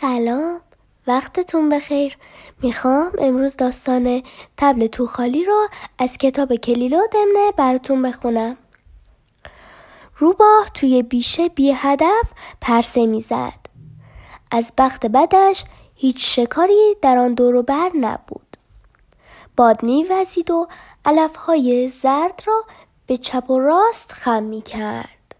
سلام. وقتتون بخیر. می‌خوام امروز داستان تبل توخالی رو از کتاب کلیلو دمنه براتون بخونم. روباه توی بیشه بی هدف پرسه می‌زد. از بخت بدش هیچ شکاری در آن دور بر نبود. باد میوزید و علفهای زرد را به چپ و راست خم می‌کرد.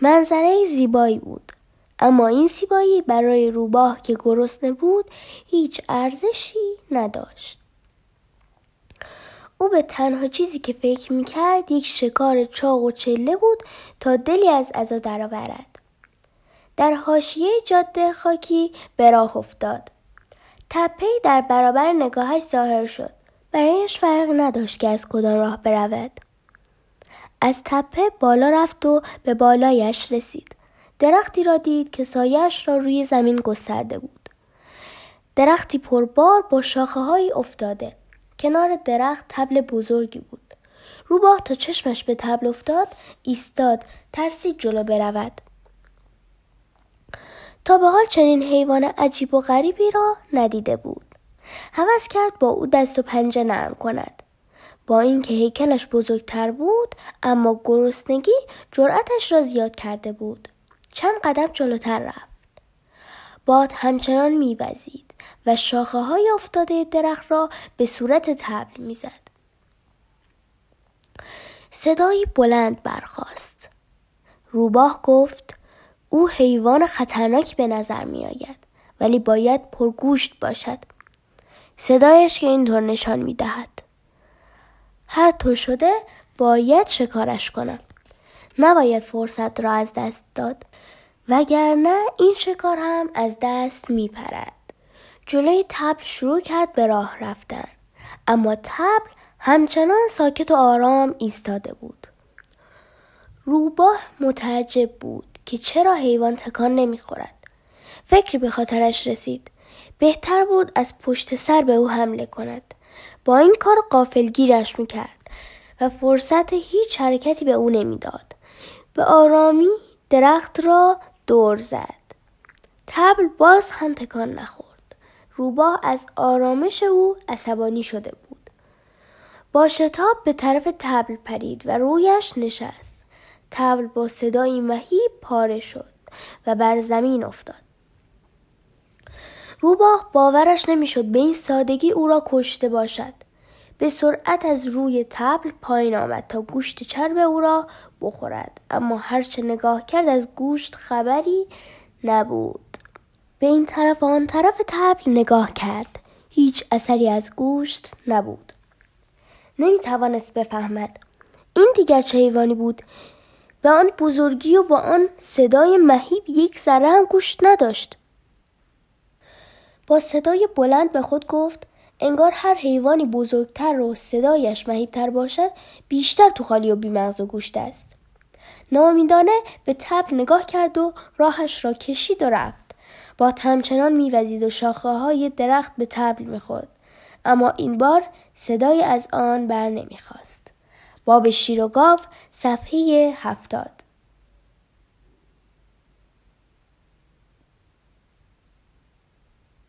منظره زیبایی بود. اما این زیبایی برای روباه که گرسنه بود هیچ ارزشی نداشت. او به تنها چیزی که فکر می‌کرد یک شکار چاق و چله بود تا دلی از ازا درآورد. در حاشیه جاده خاکی به راه افتاد. تپه در برابر نگاهش ظاهر شد. برایش فرق نداشت که از کدام راه برود. از تپه بالا رفت و به بالایش رسید. درختی را دید که سایش را روی زمین گسترده بود. درختی پربار با شاخه های افتاده. کنار درخت تبل بزرگی بود. روباه تا چشمش به تبل افتاد ایستاد ترسید جلو برود. تا به حال چنین حیوان عجیب و غریبی را ندیده بود. هوس کرد با او دست و پنجه نرم کند. با اینکه هیکلش بزرگتر بود اما گرسنگی جرأتش را زیاد کرده بود. چند قدم جلوتر رفت. باد همچنان میوزید و شاخه های افتاده درخت را به صورت تبل می‌زد. صدایی بلند برخاست. روباه گفت او حیوان خطرناک به نظر می آید ولی باید پرگوشت باشد. صدایش که اینطور نشان می دهد هر طور شده باید شکارش کنم. نباید فرصت را از دست داد وگرنه این شکار هم از دست می پرد. جلوی تبل شروع کرد به راه رفتن اما تبل همچنان ساکت و آرام ایستاده بود. روباه متعجب بود که چرا حیوان تکان نمی‌خورد. فکری به خاطرش رسید بهتر بود از پشت سر به او حمله کند. با این کار قافلگیرش می‌کرد و فرصت هیچ حرکتی به او نمی‌داد. به آرامی درخت را دور زد. تبل باز هم تکان نخورد. روباه از آرامش او عصبانی شده بود. با شتاب به طرف تبل پرید و رویش نشست. تبل با صدایی مهیب پاره شد و بر زمین افتاد. روباه باورش نمی‌شد به این سادگی او را کشته باشد. به سرعت از روی تبل پایین آمد تا گوشت چرب او را بخورد. اما هرچه نگاه کرد از گوشت خبری نبود. به این طرف و آن طرف تبل نگاه کرد. هیچ اثری از گوشت نبود. نمی توانست بفهمد. این دیگر چه حیوانی بود؟ به آن بزرگی و با آن صدای مهیب یک ذره هم گوشت نداشت. با صدای بلند به خود گفت انگار هر حیوانی بزرگتر و صدایش مهیبتر باشد بیشتر تو خالی و بیمغز و گوشت است. نامیدانه به تبل نگاه کرد و راهش را کشید و رفت. با همچنان میوزید و شاخه های درخت به تبل می‌خورد. اما این بار صدای از آن بر نمی‌خواست باب شیر و گاو صفحه هفتاد.